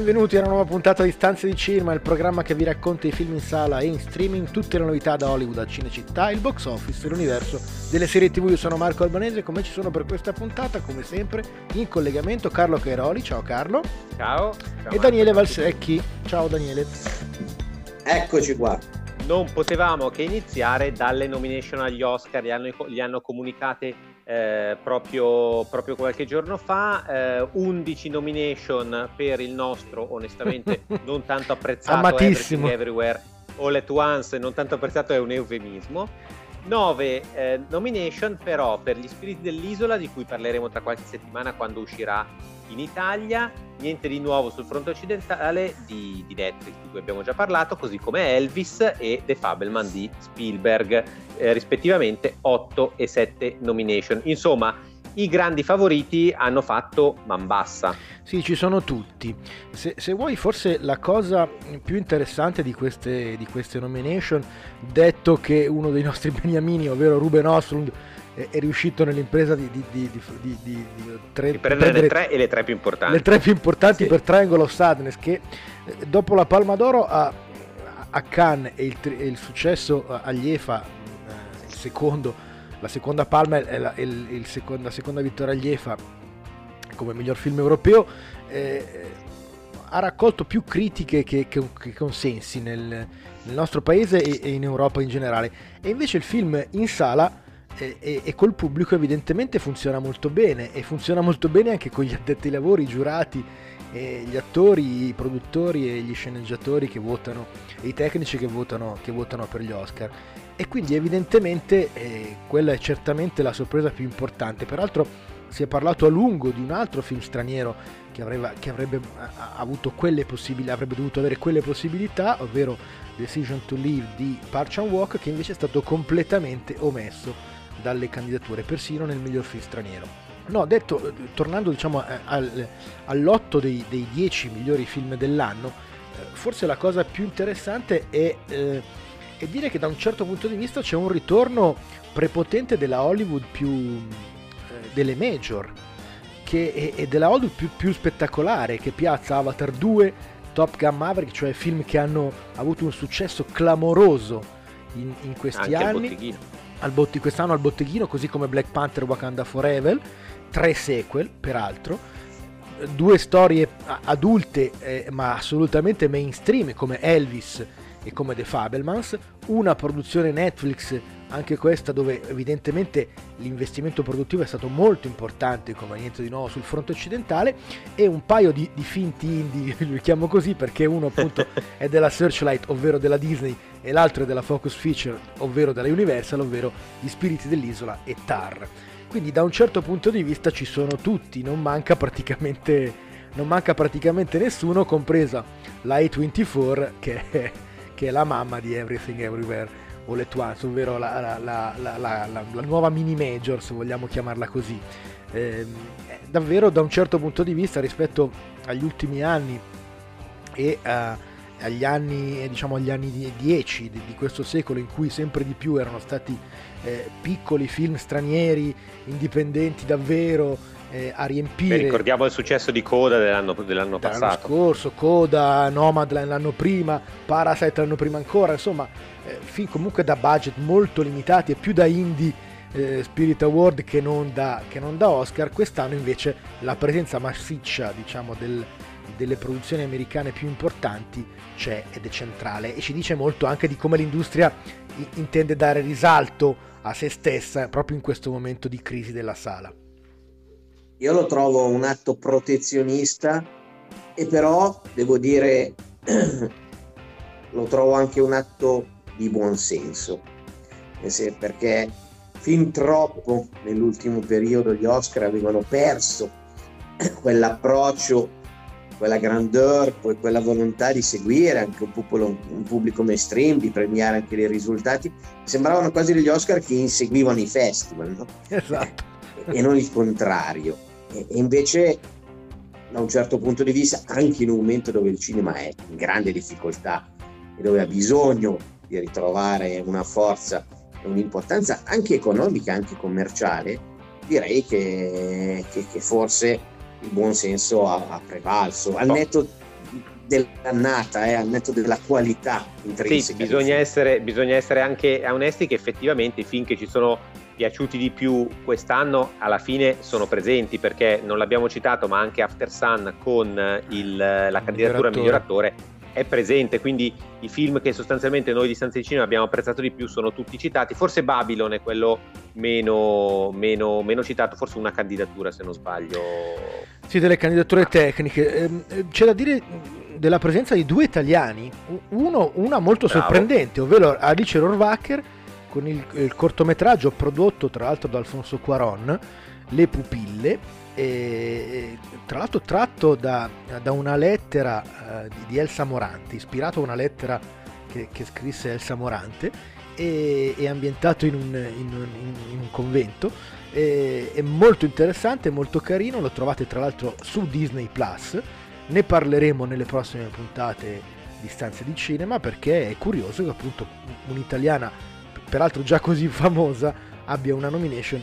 Benvenuti a una nuova puntata di Stanze di Cinema, il programma che vi racconta i film in sala e in streaming, tutte le novità da Hollywood a Cinecittà, il box office e l'universo delle serie TV. Io sono Marco Albanese, come ci sono per questa puntata, come sempre, in collegamento Carlo Cairoli. Ciao Carlo. Ciao. ciao e Daniele Valsecchi. Ciao Daniele. Eccoci qua non potevamo che iniziare dalle nomination agli Oscar, li hanno, li hanno comunicate eh, proprio, proprio, qualche giorno fa, eh, 11 nomination per il nostro, onestamente, non tanto apprezzato Amatissimo. Everything Everywhere All at Once, non tanto apprezzato è un eufemismo. 9 eh, nomination però per gli spiriti dell'isola di cui parleremo tra qualche settimana quando uscirà in Italia, niente di nuovo sul fronte occidentale di, di, Netflix di cui abbiamo già parlato, così come Elvis e The Fableman di Spielberg, eh, rispettivamente 8 e 7 nomination. Insomma, i grandi favoriti hanno fatto man bassa. Sì, ci sono tutti. Se, se vuoi, forse la cosa più interessante di queste, di queste, nomination, detto che uno dei nostri beniamini, ovvero Ruben Oslund, è, è riuscito nell'impresa di, di, di, di, di, tre, prendere le tre e le tre più importanti. Le tre più importanti sì. per Triangle of Sadness, che eh, dopo la Palma d'Oro a, a Cannes e il, e il successo agli EFA, eh, il secondo la seconda palma è la, il, il seconda, la seconda vittoria agli EFA come miglior film europeo. Eh, ha raccolto più critiche che, che, che consensi nel, nel, nostro paese e, e, in Europa in generale. E invece il film in sala e, e, e, col pubblico evidentemente funziona molto bene e funziona molto bene anche con gli addetti ai lavori, i giurati, gli attori, i produttori e gli sceneggiatori che votano e i tecnici che votano, che votano per gli Oscar e quindi evidentemente eh, quella è certamente la sorpresa più importante. Peraltro si è parlato a lungo di un altro film straniero che, avrebbe, che avrebbe possibilità, avrebbe dovuto avere quelle possibilità, ovvero Decision to Live di Park Chan-wook, che invece è stato completamente omesso dalle candidature, persino nel miglior film straniero. No, detto, tornando diciamo al, all'otto dei, dei dieci migliori film dell'anno, eh, forse la cosa più interessante è eh, e dire che da un certo punto di vista c'è un ritorno prepotente della Hollywood più eh, delle major che è, è della Hollywood più, più, spettacolare che piazza Avatar 2 Top Gun Maverick cioè film che hanno avuto un successo clamoroso in, in questi Anche anni al botti, quest'anno al botteghino così come Black Panther Wakanda Forever tre sequel peraltro due storie adulte eh, ma assolutamente mainstream come Elvis e come The Fabelmans, una produzione Netflix, anche questa dove evidentemente l'investimento produttivo è stato molto importante, come niente di nuovo sul fronte occidentale, e un paio di, di finti indie, li chiamo così perché uno appunto è della Searchlight, ovvero della Disney, e l'altro è della Focus Feature, ovvero della Universal, ovvero Gli Spiriti dell'Isola e Tar. Quindi da un certo punto di vista ci sono tutti, non manca praticamente, non manca praticamente nessuno, compresa la A24 che è che è la mamma di Everything Everywhere At Once, ovvero la, la, la, la nuova mini major, se vogliamo chiamarla così. Eh, davvero da un certo punto di vista rispetto agli ultimi anni e uh, agli anni, diciamo, agli anni 10 di, di, questo secolo in cui sempre di più erano stati eh, piccoli film stranieri, indipendenti davvero, eh, a riempire. Beh, ricordiamo il successo di Coda dell'anno, dell'anno passato. L'anno scorso, Coda, Nomad l'anno prima, Parasite l'anno prima ancora, insomma, eh, film comunque da budget molto limitati e più da indie eh, Spirit Award che non, da, che non, da, Oscar. Quest'anno invece la presenza massiccia, diciamo, del, delle produzioni americane più importanti c'è ed è centrale e ci dice molto anche di come l'industria intende dare risalto a se stessa proprio in questo momento di crisi della sala. Io lo trovo un atto protezionista e però devo dire lo trovo anche un atto di buonsenso perché fin troppo nell'ultimo periodo gli Oscar avevano perso quell'approccio quella grandeur, poi quella volontà di seguire anche un pubblico, un pubblico mainstream, di premiare anche dei risultati, sembravano quasi degli Oscar che inseguivano i festival, no? Esatto. e non il contrario. E invece, da un certo punto di vista, anche in un momento dove il cinema è in grande difficoltà e dove ha bisogno di ritrovare una forza e un'importanza anche economica, anche commerciale, direi che, che, che forse il buon senso ha, ha prevalso, al netto dell'annata, eh, al netto della qualità intrinseca. Sì, bisogna essere, bisogna essere anche onesti che effettivamente i film che ci sono piaciuti di più quest'anno alla fine sono presenti perché non l'abbiamo citato ma anche After Sun con il, la candidatura miglior attore è presente, quindi i film che sostanzialmente noi di Stanza di Cinema abbiamo apprezzato di più sono tutti citati, forse Babylon è quello meno, meno, meno citato, forse una candidatura se non sbaglio. Sì, delle candidature tecniche. Ehm, c'è da dire della presenza di due italiani, uno, una molto Bravo. sorprendente, ovvero Alice Rohrwacher con il, il cortometraggio prodotto tra l'altro da Alfonso Cuaron, Le pupille, e, tra l'altro tratto da, da una lettera di, di, Elsa Morante, ispirato a una lettera che, che scrisse Elsa Morante e, e ambientato in un, in un, in un convento. E, è molto interessante, molto carino, lo trovate tra l'altro su Disney Plus. Ne parleremo nelle prossime puntate di Stanze di Cinema perché è curioso che appunto un'italiana, peraltro già così famosa, abbia una nomination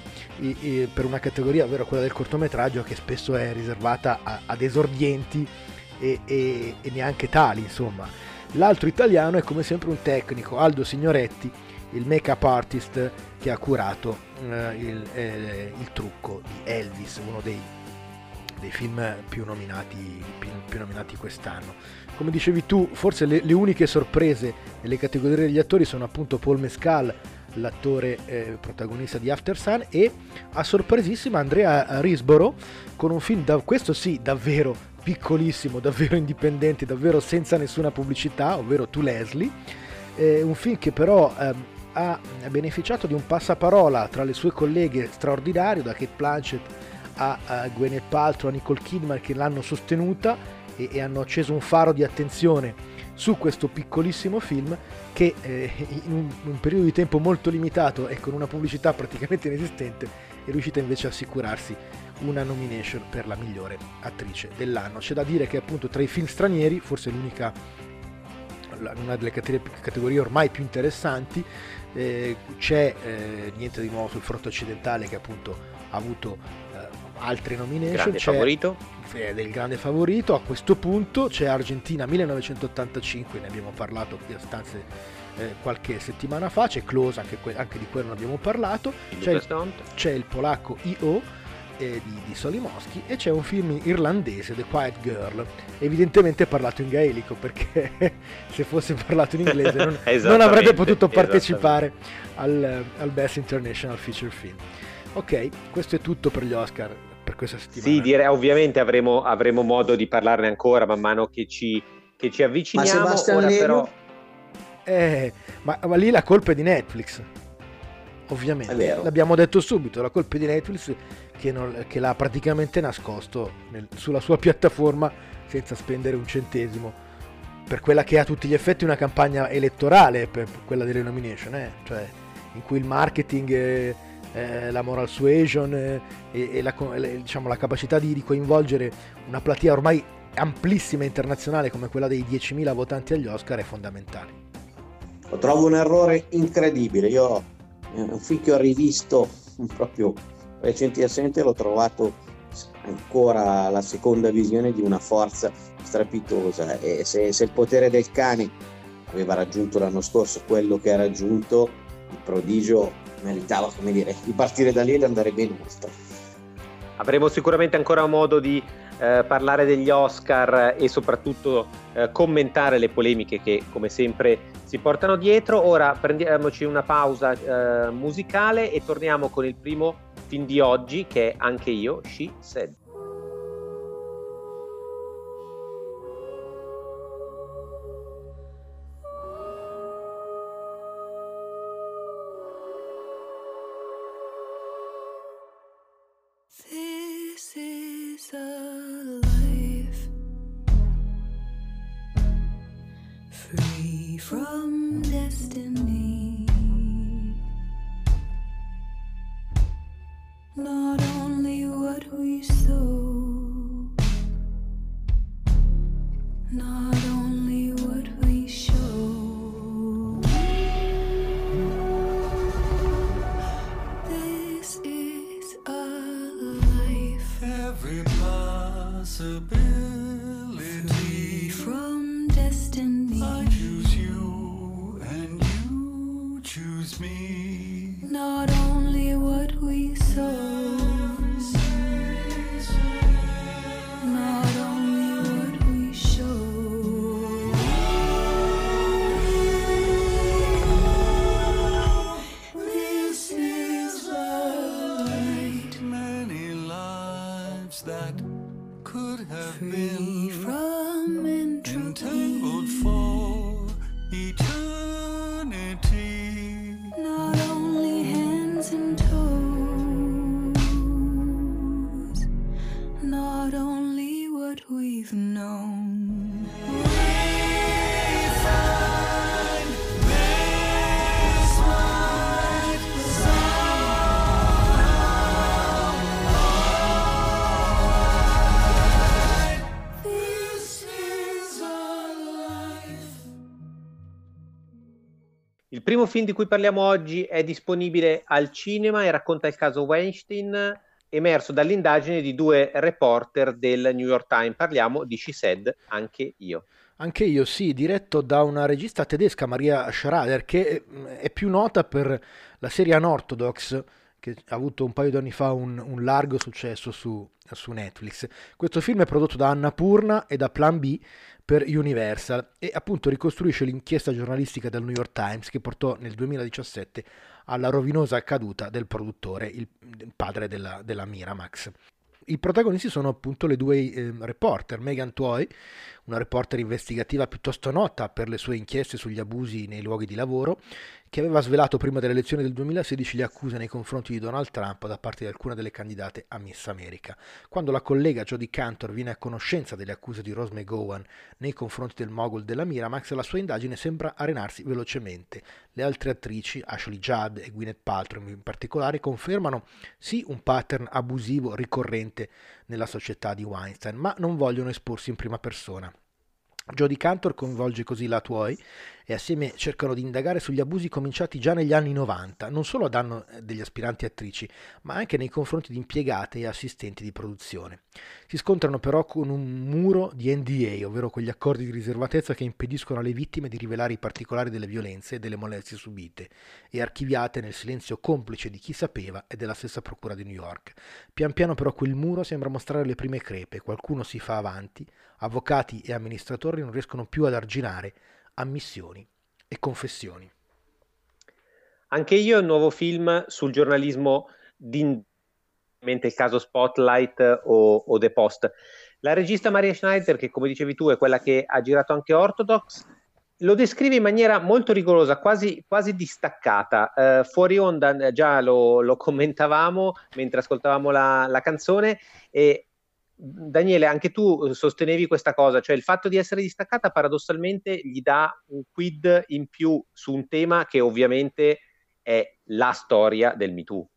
per una categoria, ovvero quella del cortometraggio, che spesso è riservata ad esordienti e, e, e neanche tali, insomma. L'altro italiano è come sempre un tecnico, Aldo Signoretti, il make-up artist che ha curato eh, il, eh, il, trucco di Elvis, uno dei, dei film più nominati, più, più nominati, quest'anno. Come dicevi tu, forse le, le uniche sorprese nelle categorie degli attori sono appunto Paul Mescal l'attore eh, protagonista di After Sun e a sorpresissima Andrea Risboro con un film, da, questo sì, davvero piccolissimo, davvero indipendente, davvero senza nessuna pubblicità, ovvero Tu Leslie, eh, un film che però eh, ha beneficiato di un passaparola tra le sue colleghe straordinario, da Kate Blanchett a, a Gwyneth Paltrow, a Nicole Kidman che l'hanno sostenuta e, e hanno acceso un faro di attenzione su questo piccolissimo film che eh, in un, un, periodo di tempo molto limitato e con una pubblicità praticamente inesistente è riuscita invece a assicurarsi una nomination per la migliore attrice dell'anno. C'è da dire che appunto tra i film stranieri, forse l'unica, una delle categorie ormai più interessanti, eh, c'è eh, niente di nuovo sul fronte occidentale che appunto ha avuto eh, altre nomination. Grande c'è, favorito? Del grande favorito. A questo punto c'è Argentina 1985, ne abbiamo parlato a stanze eh, qualche settimana fa, c'è Close, anche, que- anche, di quello ne abbiamo parlato, c'è il, c'è il, polacco I.O. Eh, di, di Solimoschi e c'è un film irlandese, The Quiet Girl, evidentemente parlato in gaelico perché se fosse parlato in inglese non, non avrebbe potuto partecipare al, al Best International Feature Film. Ok, questo è tutto per gli Oscar per questa settimana. Sì, direi ovviamente avremo, avremo modo di parlarne ancora man mano che ci, che ci avviciniamo. Ma Ora però... Eh, ma, ma, lì la colpa è di Netflix. Ovviamente. L'abbiamo detto subito, la colpa è di Netflix che, non, che l'ha praticamente nascosto nel, sulla sua piattaforma senza spendere un centesimo per quella che ha a tutti gli effetti una campagna elettorale per quella delle nomination, eh? cioè in cui il marketing... Eh, la moral suasion eh, e, e la, diciamo, la, capacità di, di, coinvolgere una platea ormai amplissima internazionale come quella dei 10.000 votanti agli Oscar è fondamentale. Lo trovo un errore incredibile. Io eh, un film che ho rivisto proprio recentemente l'ho trovato ancora la seconda visione di una forza strepitosa e se, se il potere del cane aveva raggiunto l'anno scorso quello che ha raggiunto il prodigio meritava come dire, di partire da lì ed andare ben oltre. Avremo sicuramente ancora modo di eh, parlare degli Oscar e soprattutto eh, commentare le polemiche che come sempre si portano dietro. Ora prendiamoci una pausa eh, musicale e torniamo con il primo film di oggi che è Anche io, She Said. From destiny. Not only what we sow, not primo film di cui parliamo oggi è disponibile al cinema e racconta il caso Weinstein emerso dall'indagine di due reporter del New York Times. Parliamo di She Said, anche io. Anche io, sì, diretto da una regista tedesca, Maria Schrader, che mm, è più nota per la serie Unorthodox, che ha avuto un paio di anni fa un, un largo successo su, su Netflix. Questo film è prodotto da Anna Purna e da Plan B per Universal e appunto ricostruisce l'inchiesta giornalistica del New York Times che portò nel 2017 alla rovinosa caduta del produttore, il, padre della, della Miramax. I protagonisti sono appunto le due eh, reporter, Megan Toy, una reporter investigativa piuttosto nota per le sue inchieste sugli abusi nei luoghi di lavoro, che aveva svelato prima delle elezioni del 2016 le accuse nei confronti di Donald Trump da parte di alcune delle candidate a Miss America. Quando la collega Jodie Cantor viene a conoscenza delle accuse di Rose McGowan nei confronti del mogul della Miramax, la sua indagine sembra arenarsi velocemente. Le altre attrici, Ashley Judd e Gwyneth Paltrow in particolare, confermano sì un pattern abusivo ricorrente nella società di Weinstein, ma non vogliono esporsi in prima persona. Jodie Cantor coinvolge così la Tuoi e assieme cercano di indagare sugli abusi cominciati già negli anni 90, non solo a danno degli aspiranti attrici, ma anche nei confronti di impiegate e assistenti di produzione. Si scontrano però con un muro di NDA, ovvero quegli accordi di riservatezza che impediscono alle vittime di rivelare i particolari delle violenze e delle molestie subite, e archiviate nel silenzio complice di chi sapeva e della stessa procura di New York. Pian piano però quel muro sembra mostrare le prime crepe, qualcuno si fa avanti, avvocati e amministratori non riescono più ad arginare ammissioni e confessioni. Anche io un nuovo film sul giornalismo di il caso Spotlight o, o, The Post. La regista Maria Schneider, che come dicevi tu è quella che ha girato anche Orthodox, lo descrive in maniera molto rigorosa, quasi, quasi distaccata. Uh, fuori onda già lo, lo, commentavamo mentre ascoltavamo la, la canzone e Daniele, anche tu sostenevi questa cosa, cioè il fatto di essere distaccata paradossalmente gli dà un quid in più su un tema che ovviamente è la storia del Me Too.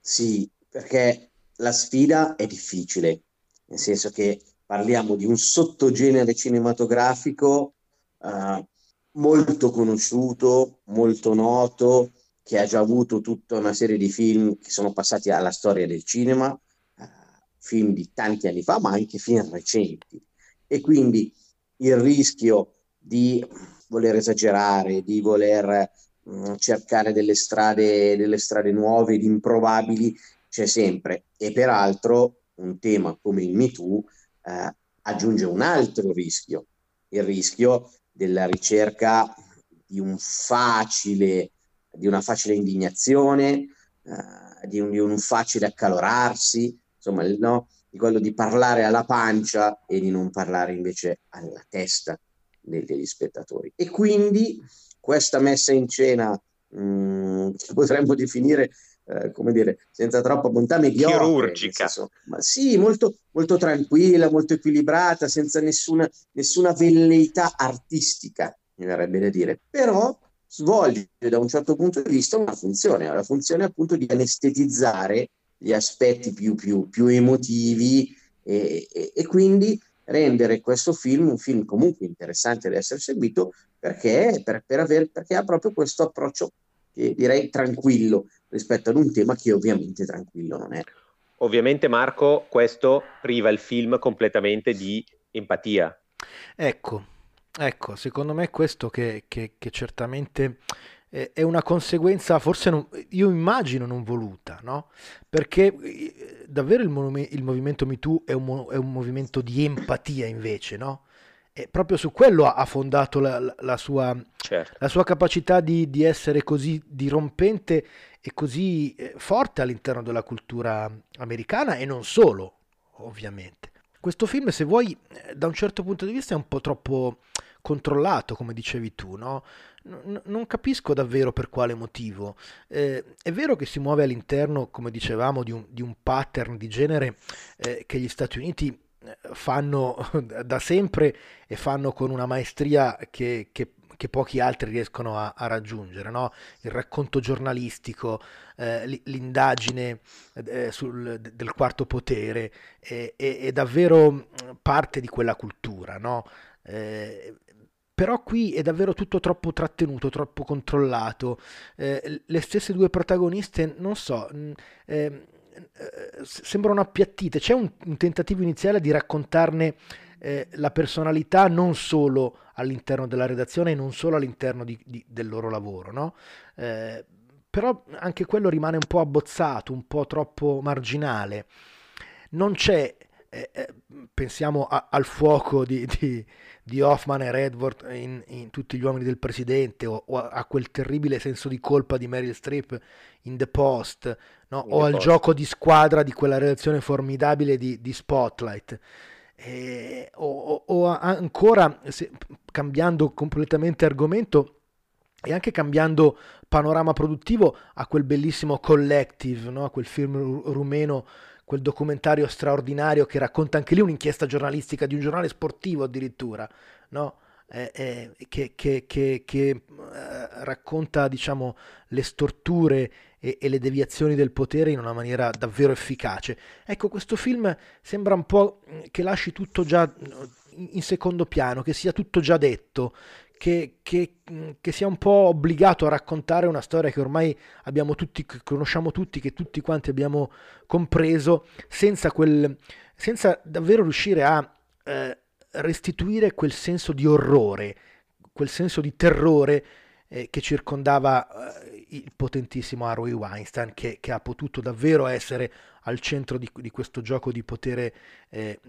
Sì, perché la sfida è difficile, nel senso che parliamo di un sottogenere cinematografico uh, molto conosciuto, molto noto, che ha già avuto tutta una serie di film che sono passati alla storia del cinema, film di tanti anni fa, ma anche film recenti. E quindi il rischio di voler esagerare, di voler mh, cercare delle strade, delle strade nuove, di improbabili, c'è sempre. E peraltro un tema come il Me Too eh, aggiunge un altro rischio, il rischio della ricerca di un facile, di una facile indignazione, eh, di, un, di, un, facile accalorarsi, insomma, no? di quello di parlare alla pancia e di non parlare invece alla testa degli spettatori. E quindi questa messa in scena mh, che potremmo definire eh, come dire, senza troppa bontà mediocre. Chirurgica. Senso, ma sì, molto, molto tranquilla, molto equilibrata, senza nessuna, nessuna velleità artistica mi verrebbe da dire, però svolge da un certo punto di vista una funzione, la funzione appunto di anestetizzare gli aspetti più, più, più emotivi e, e, e quindi rendere questo film un film comunque interessante da essere seguito perché, per, per aver, perché ha proprio questo approccio che direi tranquillo rispetto ad un tema che ovviamente tranquillo non è. Ovviamente Marco, questo priva il film completamente di empatia. Ecco, ecco, secondo me questo che, che- che certamente è una conseguenza, forse non- io immagino non voluta, no? Perché eh, davvero il, monume- il movimento MeToo è è un movimento di empatia invece, no? E proprio su quello ha fondato la, la- la sua, Certo. la sua capacità di, di essere così dirompente e così eh, forte all'interno della cultura americana e non solo, ovviamente. Questo film, se vuoi, eh, da un certo punto di vista è un po' troppo controllato, come dicevi tu, no? Non capisco davvero per quale motivo. Eh, è vero che si muove all'interno, come dicevamo, di un, di un pattern di genere eh, che gli Stati Uniti eh, fanno da sempre e fanno con una maestria che, che- che pochi altri riescono a, a raggiungere, no? Il racconto giornalistico, eh, l'indagine eh, sul- del quarto potere è, è- è davvero mh, parte di quella cultura, no? Però qui è davvero tutto troppo trattenuto, troppo controllato. Eh, le stesse due protagoniste, non so, ehm, eh, sembrano appiattite. C'è un, un tentativo iniziale di raccontarne eh, la personalità non solo all'interno della redazione e non solo all'interno di- di- del loro lavoro, no? Eh, però anche quello rimane un po' abbozzato, un po' troppo marginale. Non c'è, eh, eh, pensiamo a- al fuoco di, di- di Hoffman e Redford in, in Tutti gli uomini del presidente o, o a, quel terribile senso di colpa di Meryl Streep in The Post, no? In o The al Post. gioco di squadra di quella relazione formidabile di, di Spotlight. Eh, o, o- ancora, se- cambiando completamente argomento, e anche cambiando panorama produttivo a quel bellissimo Collective, no? a quel film ru- rumeno, quel documentario straordinario che racconta anche lì un'inchiesta giornalistica di un giornale sportivo addirittura, no? Eh, eh, che, che- che- che, eh, racconta, diciamo, le storture e, e le deviazioni del potere in una maniera davvero efficace. Ecco, questo film sembra un po' che lasci tutto già in secondo piano, che sia tutto già detto, che, che- che sia un po' obbligato a raccontare una storia che ormai abbiamo tutti, che conosciamo tutti, che tutti quanti abbiamo compreso, senza quel, senza davvero riuscire a eh, restituire quel senso di orrore, quel senso di terrore eh, che circondava eh, il potentissimo Harvey Weinstein, che, che ha potuto davvero essere al centro di, di questo gioco di potere eh,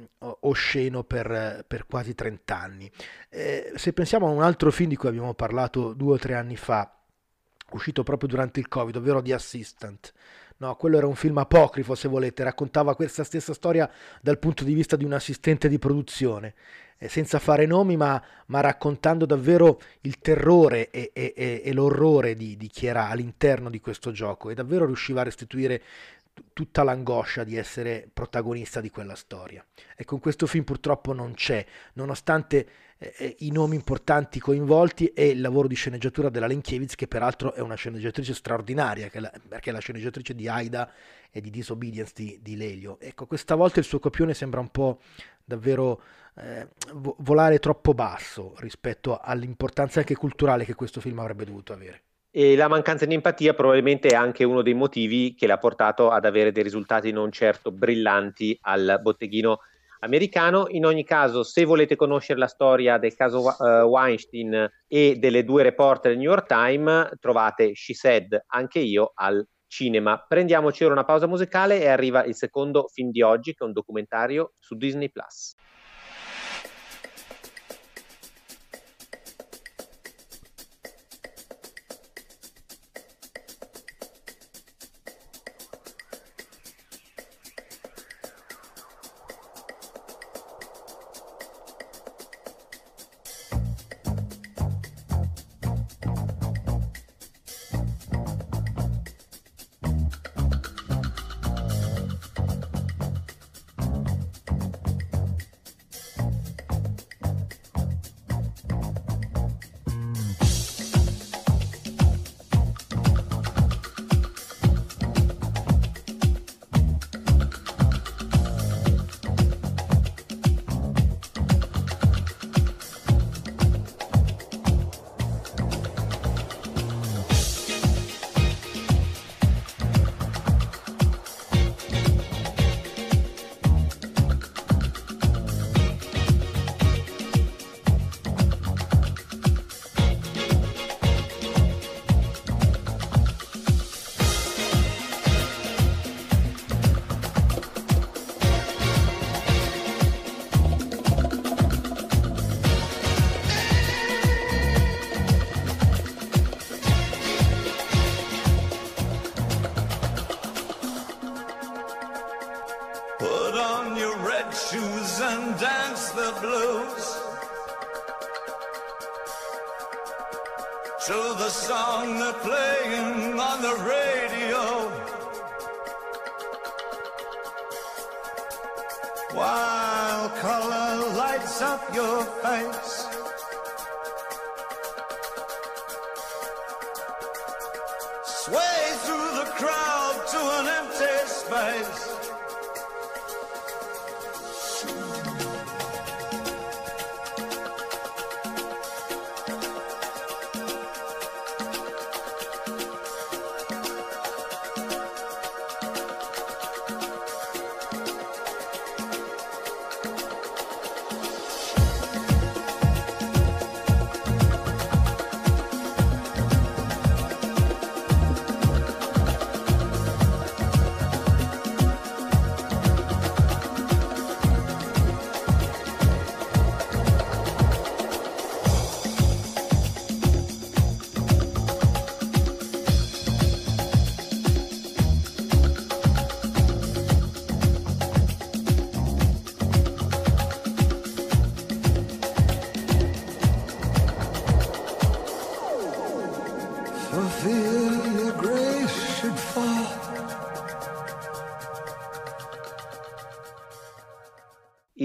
osceno per, per quasi 30 anni. Eh, se pensiamo a un altro film di cui abbiamo parlato due o tre anni fa, uscito proprio durante il Covid, ovvero The Assistant. No, quello era un film apocrifo, se volete, raccontava questa stessa storia dal punto di vista di un assistente di produzione, eh, senza fare nomi, ma, ma raccontando davvero il terrore e, e- e- e l'orrore di, di chi era all'interno di questo gioco e davvero riusciva a restituire tutta l'angoscia di essere protagonista di quella storia. E con questo film purtroppo non c'è, nonostante eh, eh, i nomi importanti coinvolti e il lavoro di sceneggiatura della Lenkiewicz, che peraltro è una sceneggiatrice straordinaria, è la- perché è la sceneggiatrice di Aida e di Disobedience di, di Lelio. Ecco, questa volta il suo copione sembra un po' davvero eh, vo- volare troppo basso rispetto all'importanza anche culturale che questo film avrebbe dovuto avere. E la mancanza di empatia probabilmente è anche uno dei motivi che l'ha portato ad avere dei risultati non certo brillanti al botteghino americano. In ogni caso, se volete conoscere la storia del caso eh, Weinstein e delle due reporter del New York Times, trovate She Said anche io al cinema. Prendiamoci ora una pausa musicale e arriva il secondo film di oggi, che è un documentario su Disney Plus. Lights up your face. Sway through the crowd to an empty space.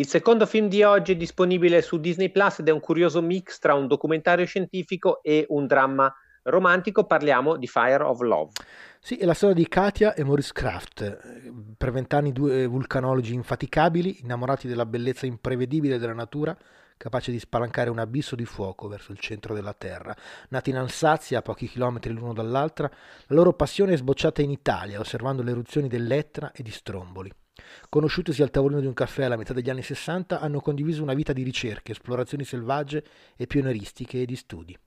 Il secondo film di oggi è disponibile su Disney Plus ed è un curioso mix tra un documentario scientifico e un dramma romantico. Parliamo di Fire of Love. Sì, è la storia di Katia e Maurice Kraft, per vent'anni due vulcanologi infaticabili, innamorati della bellezza imprevedibile della natura, capaci di spalancare un abisso di fuoco verso il centro della Terra. Nati in Alsazia, a pochi chilometri l'uno dall'altra, la loro passione è sbocciata in Italia, osservando le eruzioni dell'Etna e di Stromboli. Conosciutisi al tavolino di un caffè alla metà degli anni 60, hanno condiviso una vita di ricerche, esplorazioni selvagge e pionieristiche e di studi.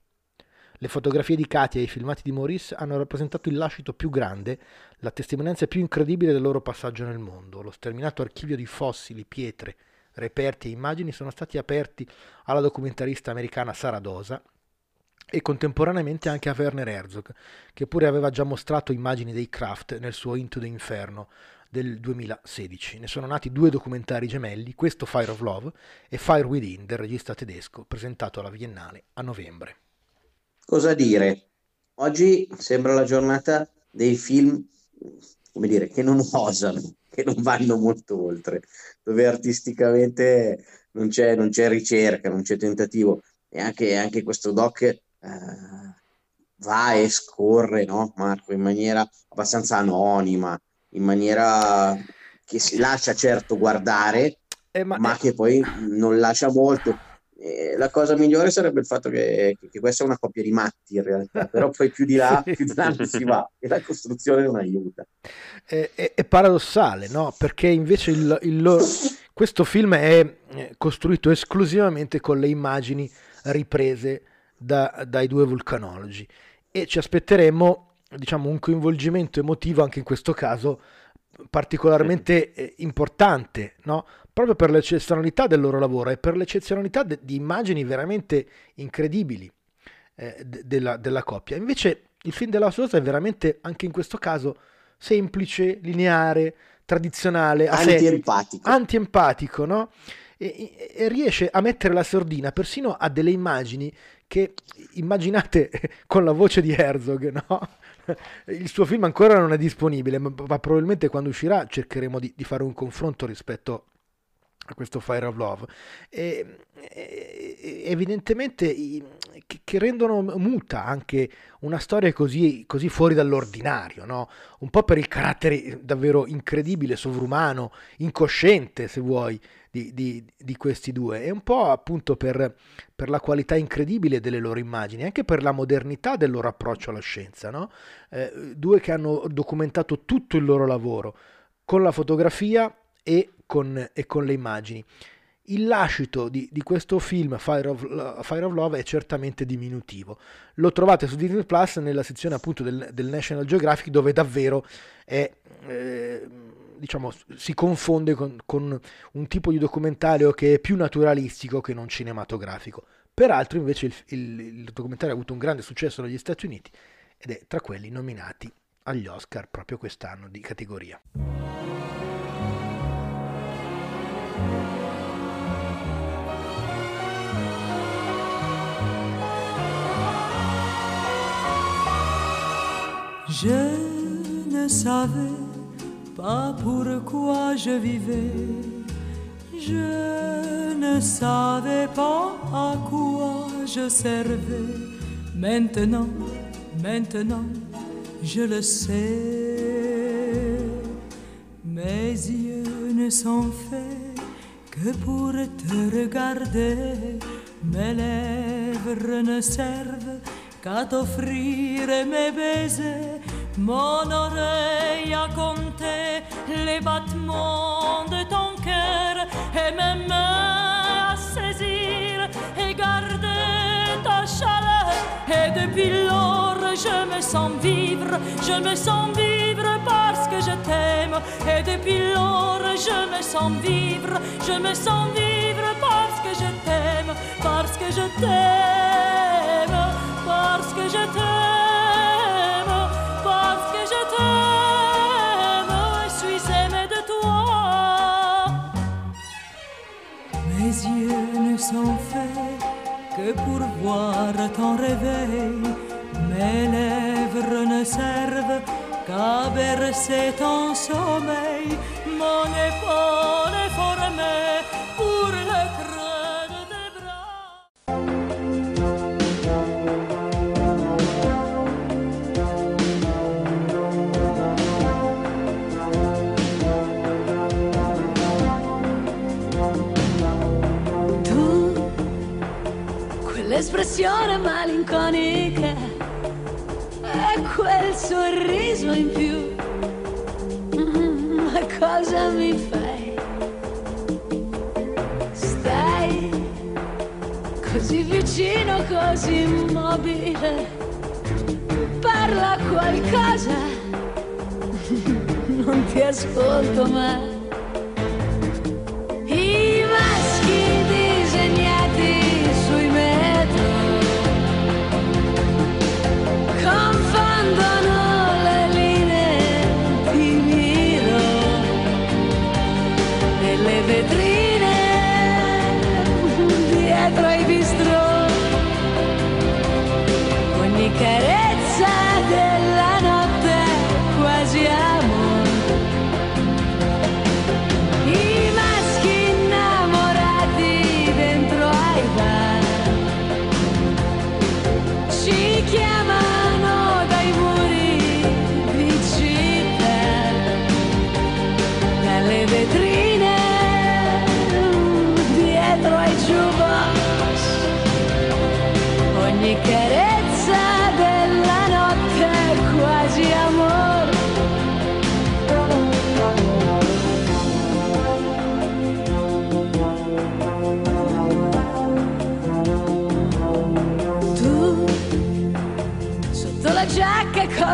Le fotografie di Katia e i filmati di Maurice hanno rappresentato il lascito più grande, la testimonianza più incredibile del loro passaggio nel mondo. Lo sterminato archivio di fossili, pietre, reperti e immagini sono stati aperti alla documentarista americana Sara Dosa e contemporaneamente anche a Werner Herzog, che pure aveva già mostrato immagini dei Kraft nel suo Into the Inferno del 2016. Ne sono nati due documentari gemelli, questo Fire of Love e Fire Within del regista tedesco, presentato alla Biennale a novembre. Cosa dire? Oggi sembra la giornata dei film, come dire, che non osano, che non vanno molto oltre, dove artisticamente non c'è, non c'è ricerca, non c'è tentativo. E anche, anche questo doc eh, va e scorre, no, Marco, in maniera abbastanza anonima, in maniera che si lascia certo guardare, Eh, ma, ma che poi non lascia molto. Eh, la cosa migliore sarebbe il fatto che, che- questa è una coppia di matti in realtà, però poi più di là, più di là non si va e la costruzione non aiuta. è, è- è paradossale, no? Perché invece il- il loro- questo film è eh, costruito esclusivamente con le immagini riprese da- dai due vulcanologi e ci aspetteremmo, diciamo, un coinvolgimento emotivo anche in questo caso particolarmente eh, importante, no? Proprio per l'eccezionalità del loro lavoro e per l'eccezionalità de- di immagini veramente incredibili eh, de- della, della coppia. Invece il film della Sosa è veramente anche in questo caso semplice, lineare, tradizionale, Antiempatico. antiempatico, no? E- e riesce a mettere la sordina persino a delle immagini che immaginate con la voce di Herzog, no? Il suo film ancora non è disponibile, ma, ma probabilmente quando uscirà cercheremo di, di fare un confronto rispetto a questo Fire of Love. E, evidentemente che rendono muta anche una storia così, così fuori dall'ordinario, no? Un po' per il carattere davvero incredibile, sovrumano, incosciente, se vuoi, di, di- di questi due, e un po' appunto per, per la qualità incredibile delle loro immagini, anche per la modernità del loro approccio alla scienza, no? Eh, due che hanno documentato tutto il loro lavoro con la fotografia e con, e con le immagini. Il lascito di, di questo film Fire of, Fire of Love è certamente diminutivo. Lo trovate su Disney Plus nella sezione appunto del, del National Geographic dove davvero è, eh, diciamo, si confonde con, con un tipo di documentario che è più naturalistico che non cinematografico. Peraltro invece il, il- il documentario ha avuto un grande successo negli Stati Uniti ed è tra quelli nominati agli Oscar proprio quest'anno di categoria. Je ne savais pas pourquoi je vivais? Je ne savais pas à quoi je servais. Maintenant, maintenant, je le sais. Mes yeux ne sont faits que pour te regarder. Mes lèvres ne servent qu'à t'offrir mes baisers. Mon oreille a compté les battements de ton cœur et mes mains à saisir et garder ta chaleur. Et depuis lors, je me sens vivre, je me sens vivre parce que je t'aime. Et depuis lors, je me sens vivre, je me sens vivre parce que je t'aime, parce que je t'aime, parce que je t'aime, sont faits que pour voir ton réveil. Mes lèvres ne servent qu'à bercer ton sommeil. Mon épaule est formée quell'espressione malinconica e quel sorriso in più, Mm, ma cosa mi fai? Stai così vicino, così immobile, parla qualcosa, non ti ascolto mai.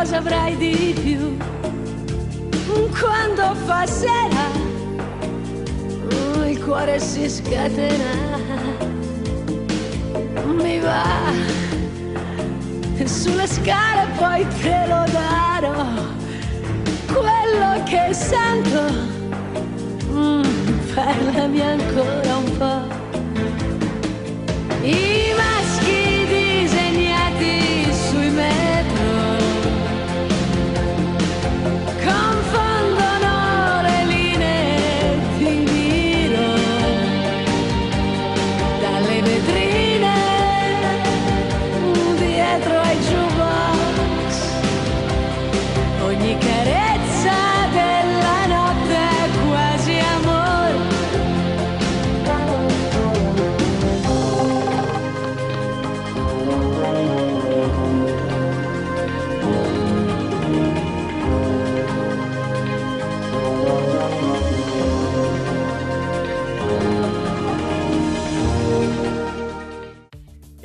Cosa avrai di più? Quando oh, il cuore si scatena. Mi va sulle scale poi te lo darò. Quello che sento, mm, parlami ancora un po'. I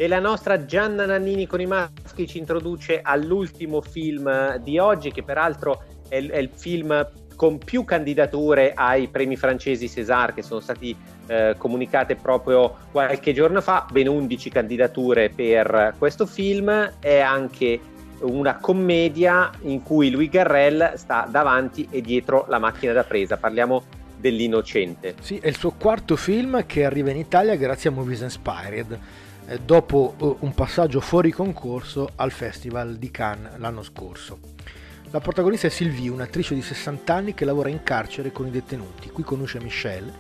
La nostra Gianna Nannini con i maschi ci introduce all'ultimo film di oggi, che peraltro è, è il film con più candidature ai premi francesi César che sono stati eh, comunicate proprio qualche giorno fa, ben 11 candidature per questo film, è anche una commedia in cui Louis Garrel sta davanti e dietro la macchina da presa, parliamo dell'Innocente. Sì, è il suo quarto film che arriva in Italia grazie a Movies Inspired, eh, dopo eh, un passaggio fuori concorso al Festival di Cannes l'anno scorso. La protagonista è Sylvie, un'attrice di 60 anni che lavora in carcere con i detenuti. Qui conosce Michelle,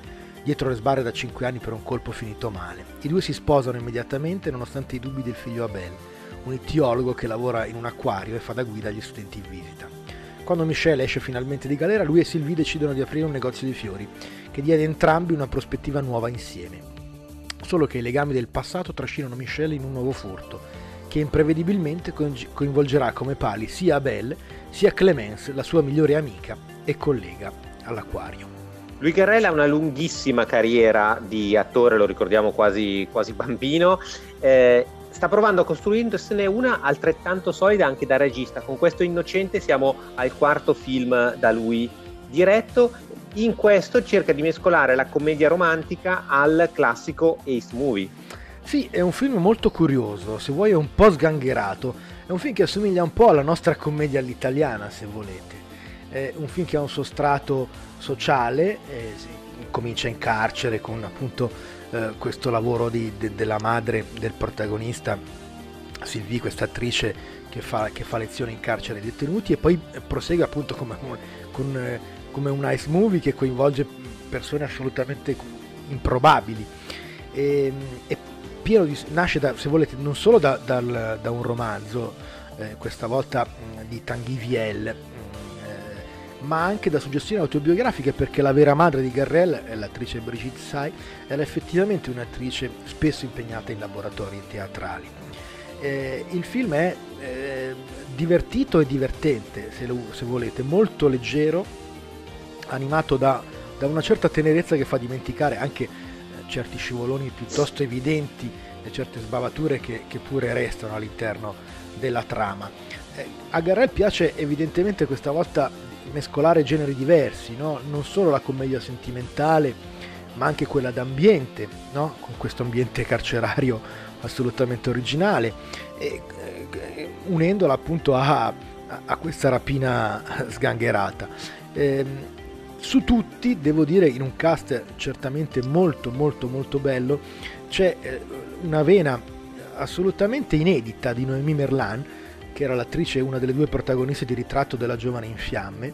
dietro le sbarre da 5 anni per un colpo finito male. I due si sposano immediatamente nonostante i dubbi del figlio Abel, un etiologo che lavora in un acquario e fa da guida agli studenti in visita. Quando Michelle esce finalmente di galera, lui e Sylvie decidono di aprire un negozio di fiori, che ad entrambi una prospettiva nuova insieme. Solo che i legami del passato trascinano Michelle in un nuovo furto, che imprevedibilmente coinvolgerà come pali sia Abel sia Clemence, la sua migliore amica e collega all'acquario. Lui Garrella ha una lunghissima carriera di attore, lo ricordiamo quasi, quasi bambino. Eh, sta provando a costruirsene una altrettanto solida anche da regista. Con questo Innocente siamo al quarto film da lui diretto. In questo cerca di mescolare la commedia romantica al classico Ace Movie. Sì, è un film molto curioso, se vuoi un po' sgangherato, è un film che assomiglia un po' alla nostra commedia all'italiana, se volete. È un film che ha un sostrato sociale, eh, comincia in carcere con appunto eh, questo lavoro di, de, della madre del protagonista, Sylvie, questa attrice che fa, che fa, lezioni in carcere ai detenuti e poi prosegue appunto come, con, eh, come un ice movie che coinvolge persone assolutamente improbabili. E, e pieno di, nasce da, se volete non solo da, dal, da un romanzo, eh, questa volta mh, di Tanguy Viel, ma anche da suggestioni autobiografiche perché la vera madre di Garrel, l'attrice Brigitte Sai, era effettivamente un'attrice spesso impegnata in laboratori teatrali. Eh, il film è eh, divertito e divertente, se, lo, se, volete, molto leggero, animato da, da, una certa tenerezza che fa dimenticare anche eh, certi scivoloni piuttosto evidenti e certe sbavature che, che pure restano all'interno della trama. Eh, a Garrel piace evidentemente questa volta mescolare generi diversi, no? non solo la commedia sentimentale, ma anche quella d'ambiente, no? con questo ambiente carcerario assolutamente originale, e, eh, unendola appunto a, a, questa rapina sgangherata. Eh, su tutti, devo dire, in un cast certamente molto molto molto bello, c'è eh, una vena assolutamente inedita di Noemi Merlan, che era l'attrice, una delle due protagoniste di Ritratto della giovane in fiamme,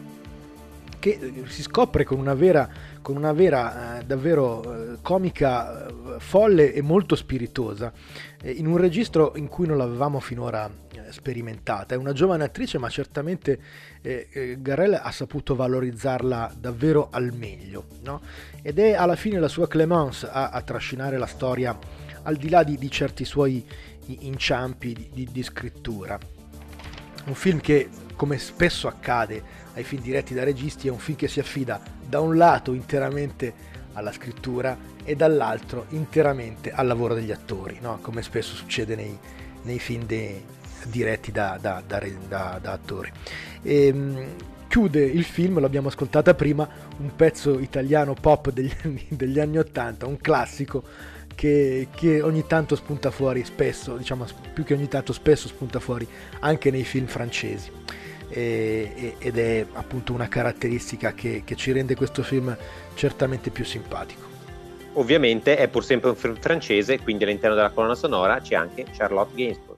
che eh, si scopre con una vera, con una vera eh, davvero eh, comica eh, folle e molto spiritosa, eh, in un registro in cui non l'avevamo finora eh, sperimentata. È una giovane attrice, ma certamente Garrel ha saputo valorizzarla davvero al meglio. No? Ed è alla fine la sua Clemence a, a trascinare la storia al di là di, di certi suoi inciampi di, di, di scrittura. Un film che, come spesso accade ai film diretti da registi, è un film che si affida da un lato interamente alla scrittura e dall'altro interamente al lavoro degli attori, no? come spesso succede nei, nei film de, diretti da, da, da, da attori. E, ehm, chiude il film, l'abbiamo ascoltata prima, un pezzo italiano pop degli anni, degli anni 80, un classico che, che, ogni tanto spunta fuori, spesso, diciamo più che ogni tanto, spesso spunta fuori anche nei film francesi. Ed è appunto una caratteristica che, che ci rende questo film certamente più simpatico. Ovviamente è pur sempre un film francese, quindi all'interno della colonna sonora c'è anche Charlotte Gainsbourg.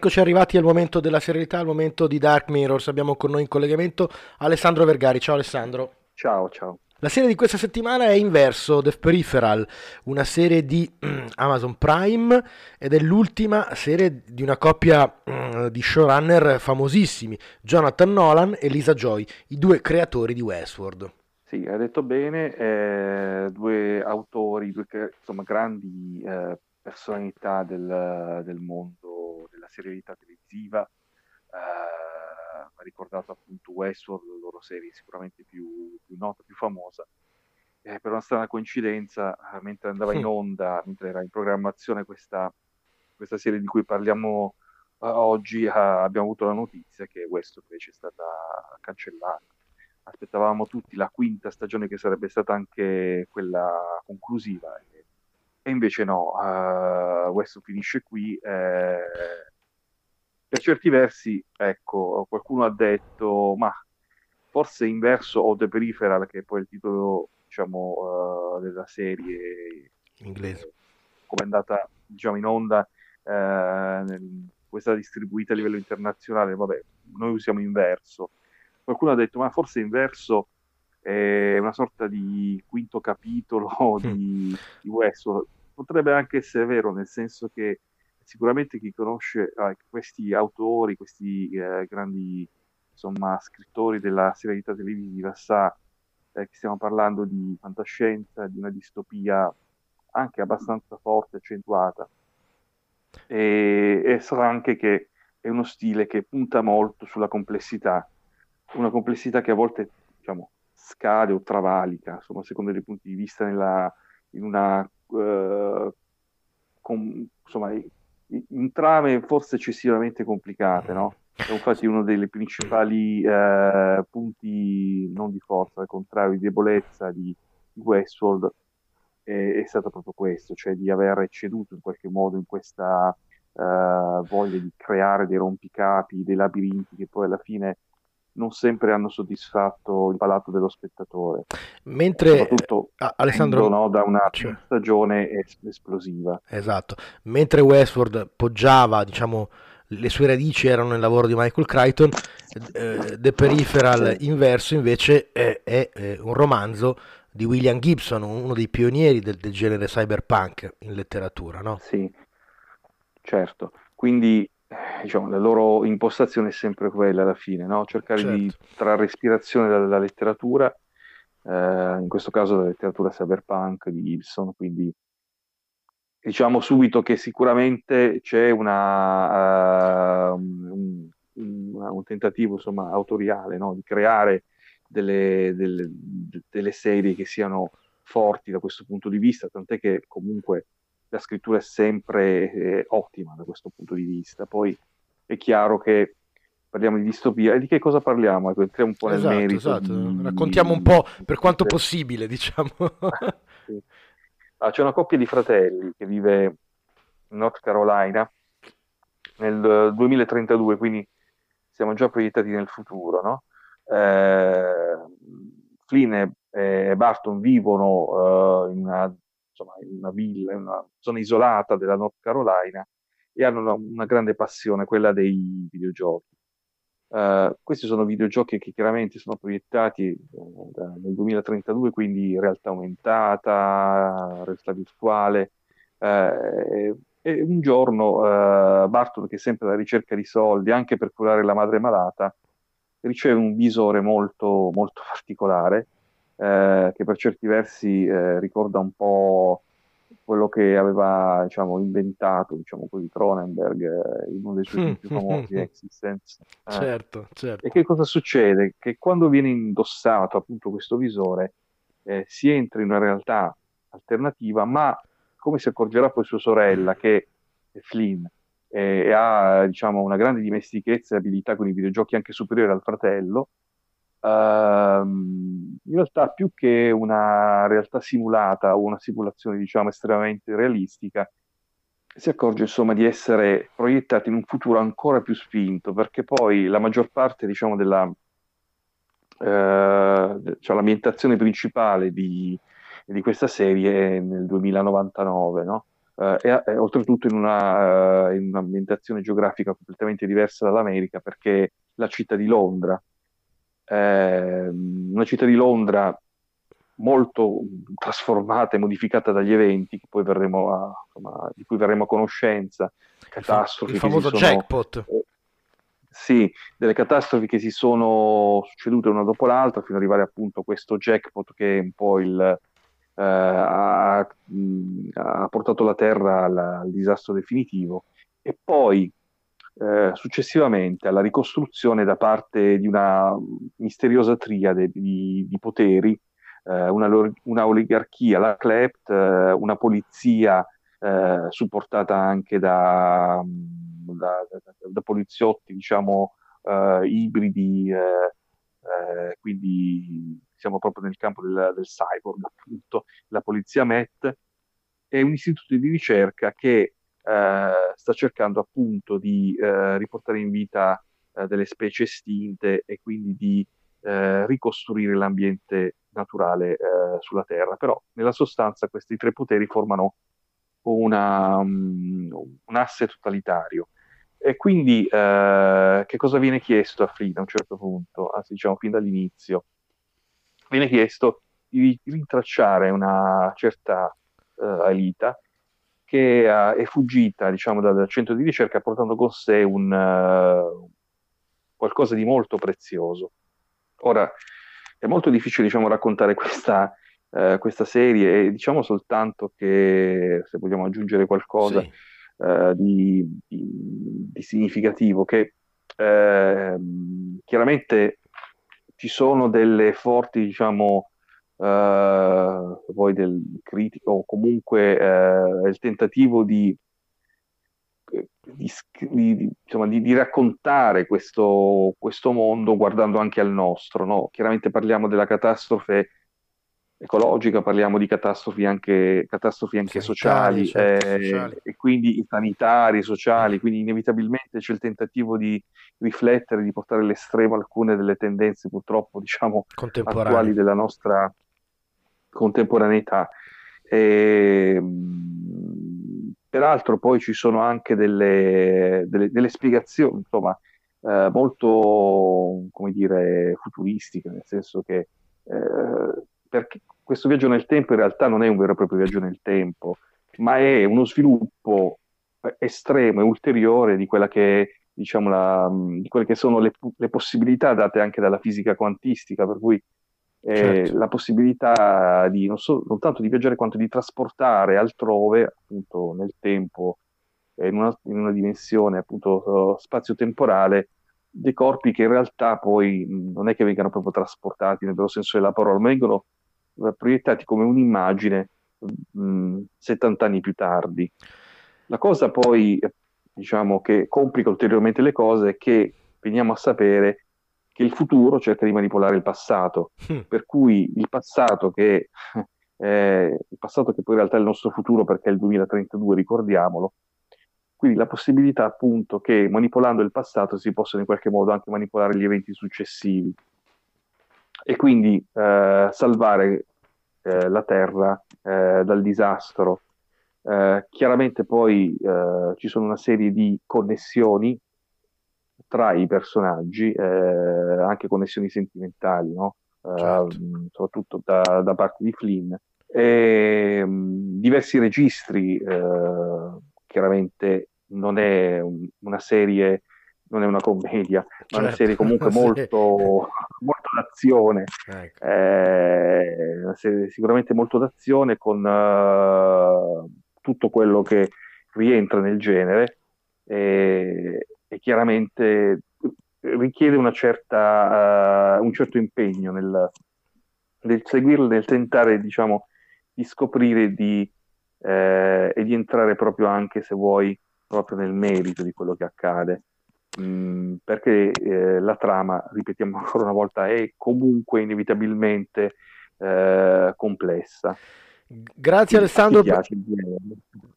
Eccoci arrivati al momento della serialità, al momento di Dark Mirrors. Abbiamo con noi in collegamento Alessandro Vergari. Ciao Alessandro. Ciao, ciao. La serie di questa settimana è Inverso, The Peripheral, una serie di Amazon Prime ed è l'ultima serie di una coppia di showrunner famosissimi, Jonathan Nolan e Lisa Joy, i due creatori di Westworld. Sì, hai detto bene, eh, due autori, due insomma, grandi eh, personalità del, del mondo serialità televisiva, eh, ha ricordato appunto Westworld, la loro serie sicuramente più, più nota, più famosa. Eh, per una strana coincidenza, eh, mentre andava in onda, mentre era in programmazione questa, questa serie di cui parliamo uh, oggi, uh, abbiamo avuto la notizia che Westworld invece è stata cancellata. Aspettavamo tutti la quinta stagione che sarebbe stata anche quella conclusiva e, e invece no, uh, Westworld finisce qui. Eh, per certi versi, ecco, qualcuno ha detto, ma forse inverso o The Peripheral, che è poi il titolo, diciamo, uh, della serie inglese, come è andata, diciamo, in onda, uh, nel, questa distribuita a livello internazionale, vabbè, noi usiamo inverso. Qualcuno ha detto, ma forse inverso è una sorta di quinto capitolo di, di Westworld. Potrebbe anche essere vero, nel senso che sicuramente chi conosce eh, questi autori, questi eh, grandi insomma, scrittori della serialità televisiva sa eh, che stiamo parlando di fantascienza, di una distopia anche abbastanza forte, accentuata. E, e sarà anche che è uno stile che punta molto sulla complessità, una complessità che a volte diciamo, scade o travalica, insomma, secondo i punti di vista, nella, in una uh, com, insomma, in trame forse eccessivamente complicate, no? È infatti uno dei principali eh, punti, non di forza, al contrario, di debolezza di, Westworld è, è, stato proprio questo, cioè di aver ecceduto in qualche modo in questa eh, voglia di creare dei rompicapi, dei labirinti che poi alla fine non sempre hanno soddisfatto il palato dello spettatore. Mentre soprattutto ah, Alessandro no, da una cioè, stagione es- esplosiva. Esatto. Mentre Westworld poggiava, diciamo, le sue radici erano nel lavoro di Michael Crichton, eh, The Peripheral sì. inverso invece è, è, è, un romanzo di William Gibson, uno dei pionieri del, del genere cyberpunk in letteratura, no? Sì, certo. Quindi diciamo, la loro impostazione è sempre quella alla fine, no? cercare certo. di trarre ispirazione dalla letteratura, eh, in questo caso dalla letteratura cyberpunk di Gibson, quindi diciamo subito che sicuramente c'è una, uh, un, un, un, tentativo insomma, autoriale no? di creare delle, delle, delle serie che siano forti da questo punto di vista, tant'è che comunque la scrittura è sempre eh, ottima da questo punto di vista. Poi è chiaro che parliamo di distopia e di che cosa parliamo? Ecco, entriamo un po' nel esatto, merito. Esatto. Di... Raccontiamo un po' per quanto possibile, diciamo. sì. ah, c'è una coppia di fratelli che vive in North Carolina nel 2032, quindi siamo già proiettati nel futuro, no? Eh, Flynn e Barton vivono uh, in una insomma, in una villa, in una zona isolata della North Carolina e hanno una, una grande passione, quella dei videogiochi. Uh, questi sono videogiochi che chiaramente sono proiettati uh, nel 2032, quindi realtà aumentata, realtà virtuale. Uh, e un giorno Barton, che è sempre alla ricerca di soldi, anche per curare la madre malata, riceve un visore molto, molto particolare eh, che per certi versi eh, ricorda un po' quello che aveva diciamo, inventato diciamo così, Cronenberg eh, in uno dei suoi più famosi Existence. Eh. Certo, certo. E che cosa succede? Che quando viene indossato appunto questo visore eh, si entra in una realtà alternativa, ma come si accorgerà poi sua sorella, che è Flynn, e ha diciamo, una grande dimestichezza e abilità con i videogiochi anche superiore al fratello, in realtà più che una realtà simulata o una simulazione diciamo estremamente realistica, si accorge insomma di essere proiettati in un futuro ancora più spinto, perché poi la maggior parte diciamo della eh, cioè l'ambientazione principale di, di, questa serie è nel 2099, no? eh, e, e, oltretutto in, una, uh, in un'ambientazione geografica completamente diversa dall'America perché la città di Londra, una città di Londra molto trasformata e modificata dagli eventi poi a, insomma, di cui verremo a conoscenza, catastrofi. Il famoso sono, jackpot. Eh, sì, delle catastrofi che si sono succedute una dopo l'altra fino ad arrivare appunto a questo jackpot che è un po' il, eh, ha, ha, portato la Terra al, al, disastro definitivo e poi eh, successivamente alla ricostruzione da parte di una misteriosa triade di, di poteri, eh, una, una, oligarchia, la CLEPT, eh, una polizia eh, supportata anche da, da, da, da poliziotti, diciamo, eh, ibridi, quindi siamo proprio nel campo del, del cyborg, appunto, la polizia MET, è un istituto di ricerca che eh, sta cercando appunto di eh, riportare in vita eh, delle specie estinte e quindi di eh, ricostruire l'ambiente naturale eh, sulla Terra. Però nella sostanza questi tre poteri formano una, um, un asse totalitario. E quindi che cosa viene chiesto a Flynn a un certo punto, anzi diciamo fin dall'inizio? Viene chiesto di rintracciare una certa uh, Alita che uh, è fuggita diciamo, dal centro di ricerca portando con sé un, uh, qualcosa di molto prezioso. Ora, è molto difficile diciamo, raccontare questa, uh, questa, serie e diciamo soltanto che, se vogliamo aggiungere qualcosa sì. di, di, di, significativo, che chiaramente ci sono delle forti, diciamo, uh, poi del critico o comunque uh, il tentativo di, di, di, insomma, di raccontare questo, questo, mondo guardando anche al nostro. No? Chiaramente parliamo della catastrofe ecologica, parliamo di catastrofi anche, catastrofi anche sociali, certo, eh, sociali, e quindi sanitari, sociali, quindi inevitabilmente c'è il tentativo di riflettere, di portare all'estremo alcune delle tendenze purtroppo diciamo attuali della nostra contemporaneità. E, ehm, peraltro poi ci sono anche delle, delle, delle spiegazioni, insomma, eh, molto, come dire, futuristiche, nel senso che eh, perché questo viaggio nel tempo in realtà non è un vero e proprio viaggio nel tempo, ma è uno sviluppo estremo e ulteriore di quella che diciamo la, quelle che sono le, le possibilità date anche dalla fisica quantistica, per cui eh, certo. la possibilità di non, so, non, tanto di viaggiare quanto di trasportare altrove, appunto nel tempo, in una, in una dimensione appunto spazio-temporale, dei corpi che in realtà poi non è che vengano proprio trasportati nel vero senso della parola, ma vengono eh, proiettati come un'immagine mh, 70 anni più tardi. La cosa poi, diciamo, che complica ulteriormente le cose è che veniamo a sapere che il futuro cerca di manipolare il passato, mm. per cui il passato che, eh, il passato che poi in realtà è il nostro futuro perché è il 2032, ricordiamolo, quindi la possibilità appunto che manipolando il passato si possano in qualche modo anche manipolare gli eventi successivi e quindi eh, salvare eh, la Terra eh, dal disastro. Eh, chiaramente poi eh, ci sono una serie di connessioni tra i personaggi, eh, anche connessioni sentimentali, no? Eh, certo. soprattutto da, da, parte di Flynn. E, mh, diversi registri, eh, chiaramente non è un, una serie, non è una commedia, certo. ma una certo. serie comunque molto, molto d'azione, ecco. eh, sicuramente molto d'azione con uh, tutto quello che rientra nel genere. E, e chiaramente richiede una certa, uh, un certo impegno nel, nel seguirlo, nel tentare diciamo, di scoprire di, eh, e di entrare proprio anche, se vuoi, proprio nel merito di quello che accade. Mm, perché eh, la trama, ripetiamo ancora una volta, è comunque inevitabilmente eh, complessa. Grazie Alessandro. Per...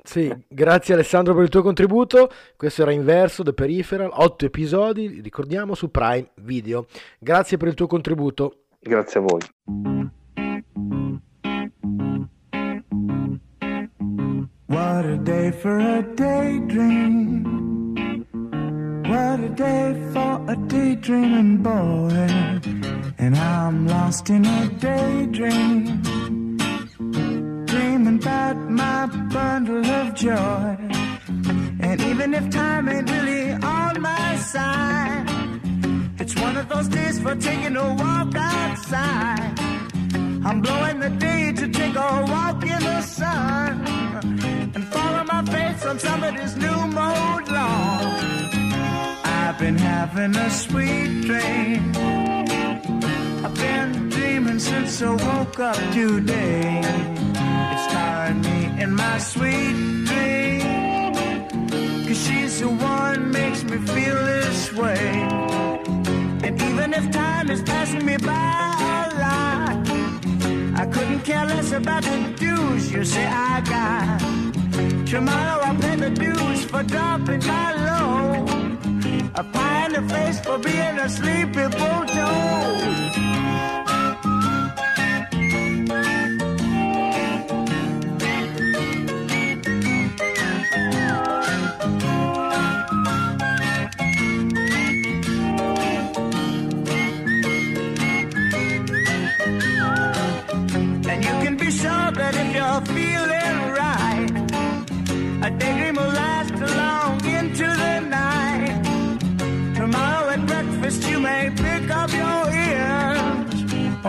Sì, grazie Alessandro per il tuo contributo. Questo era Inverso The Peripheral, otto episodi, ricordiamo su Prime Video. Grazie per il tuo contributo. Grazie a voi. What a day for a daydream. What a day for a daydreaming boy. And I'm lost in a daydream. My bundle of joy. And even if time ain't really on my side, it's one of those days for taking a walk outside. I'm blowing the day to take a walk in the sun and follow my face on somebody's new mode lawn. I've been having a sweet dream. I've been dreaming since I woke up today. It started me in my sweet dream. Cause she's the one makes me feel this way. And even if time is passing me by a lot, I couldn't care less about the dues you say I got. Tomorrow I'll pay the dues for dropping my low. A pie in the face for being a sleepy bulldog.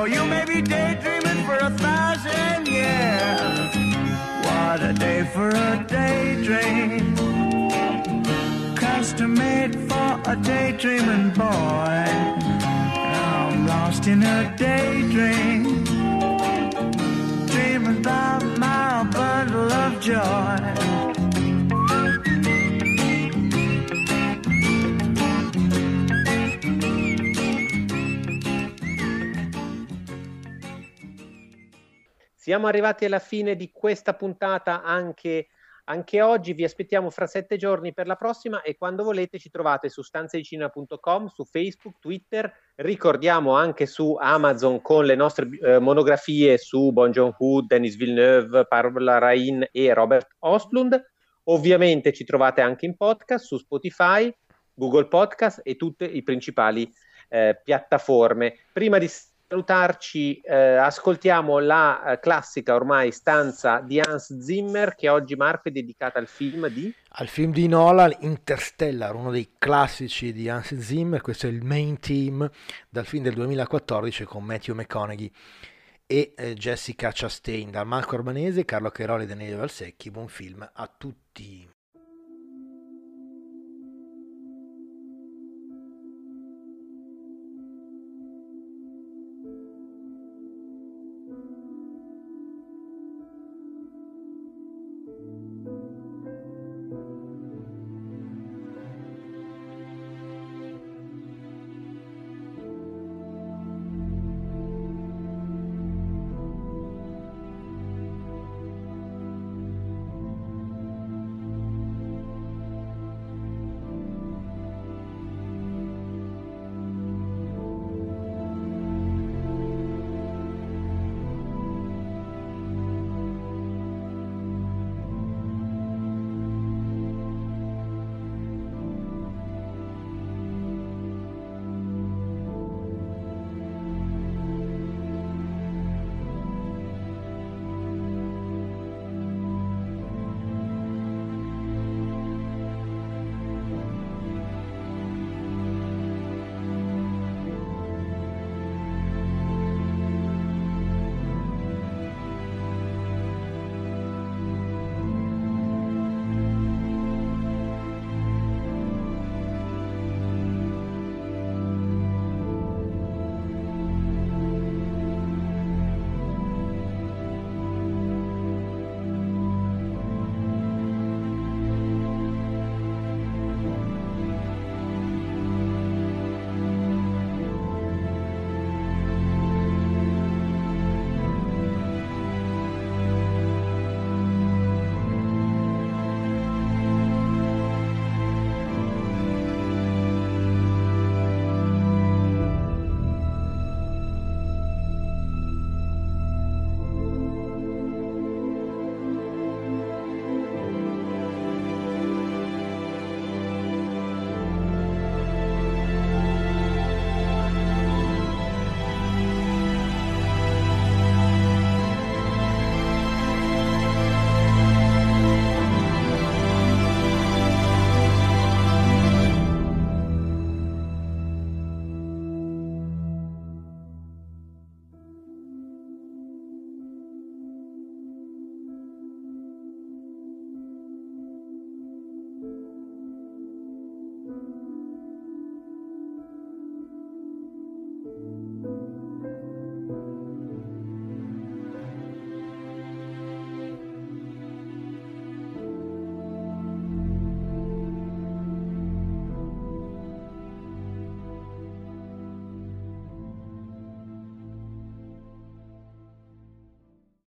Or you may be daydreaming for a thousand years. What a day for a daydream, custom made for a daydreaming boy. I'm lost in a daydream dreaming about my bundle of joy. Siamo arrivati alla fine di questa puntata anche, anche oggi. Vi aspettiamo fra sette giorni per la prossima e quando volete ci trovate su stanzedicinema.com, su Facebook, Twitter. Ricordiamo anche su Amazon con le nostre eh, monografie su Bon Joon-ho, Denis Villeneuve, Paola Rain e Robert Ostlund. Ovviamente ci trovate anche in podcast su Spotify, Google Podcast e tutte le principali eh, piattaforme. Prima di salutarci, eh, ascoltiamo la eh, classica ormai stanza di Hans Zimmer che oggi Marco è dedicata al film di... Al film di Nolan, Interstellar, uno dei classici di Hans Zimmer, questo è il main team dal film del 2014 con Matthew McConaughey e eh, Jessica Chastain, da Marco Arbanese, Carlo Cheroli e Daniele Valsecchi. Buon film a tutti.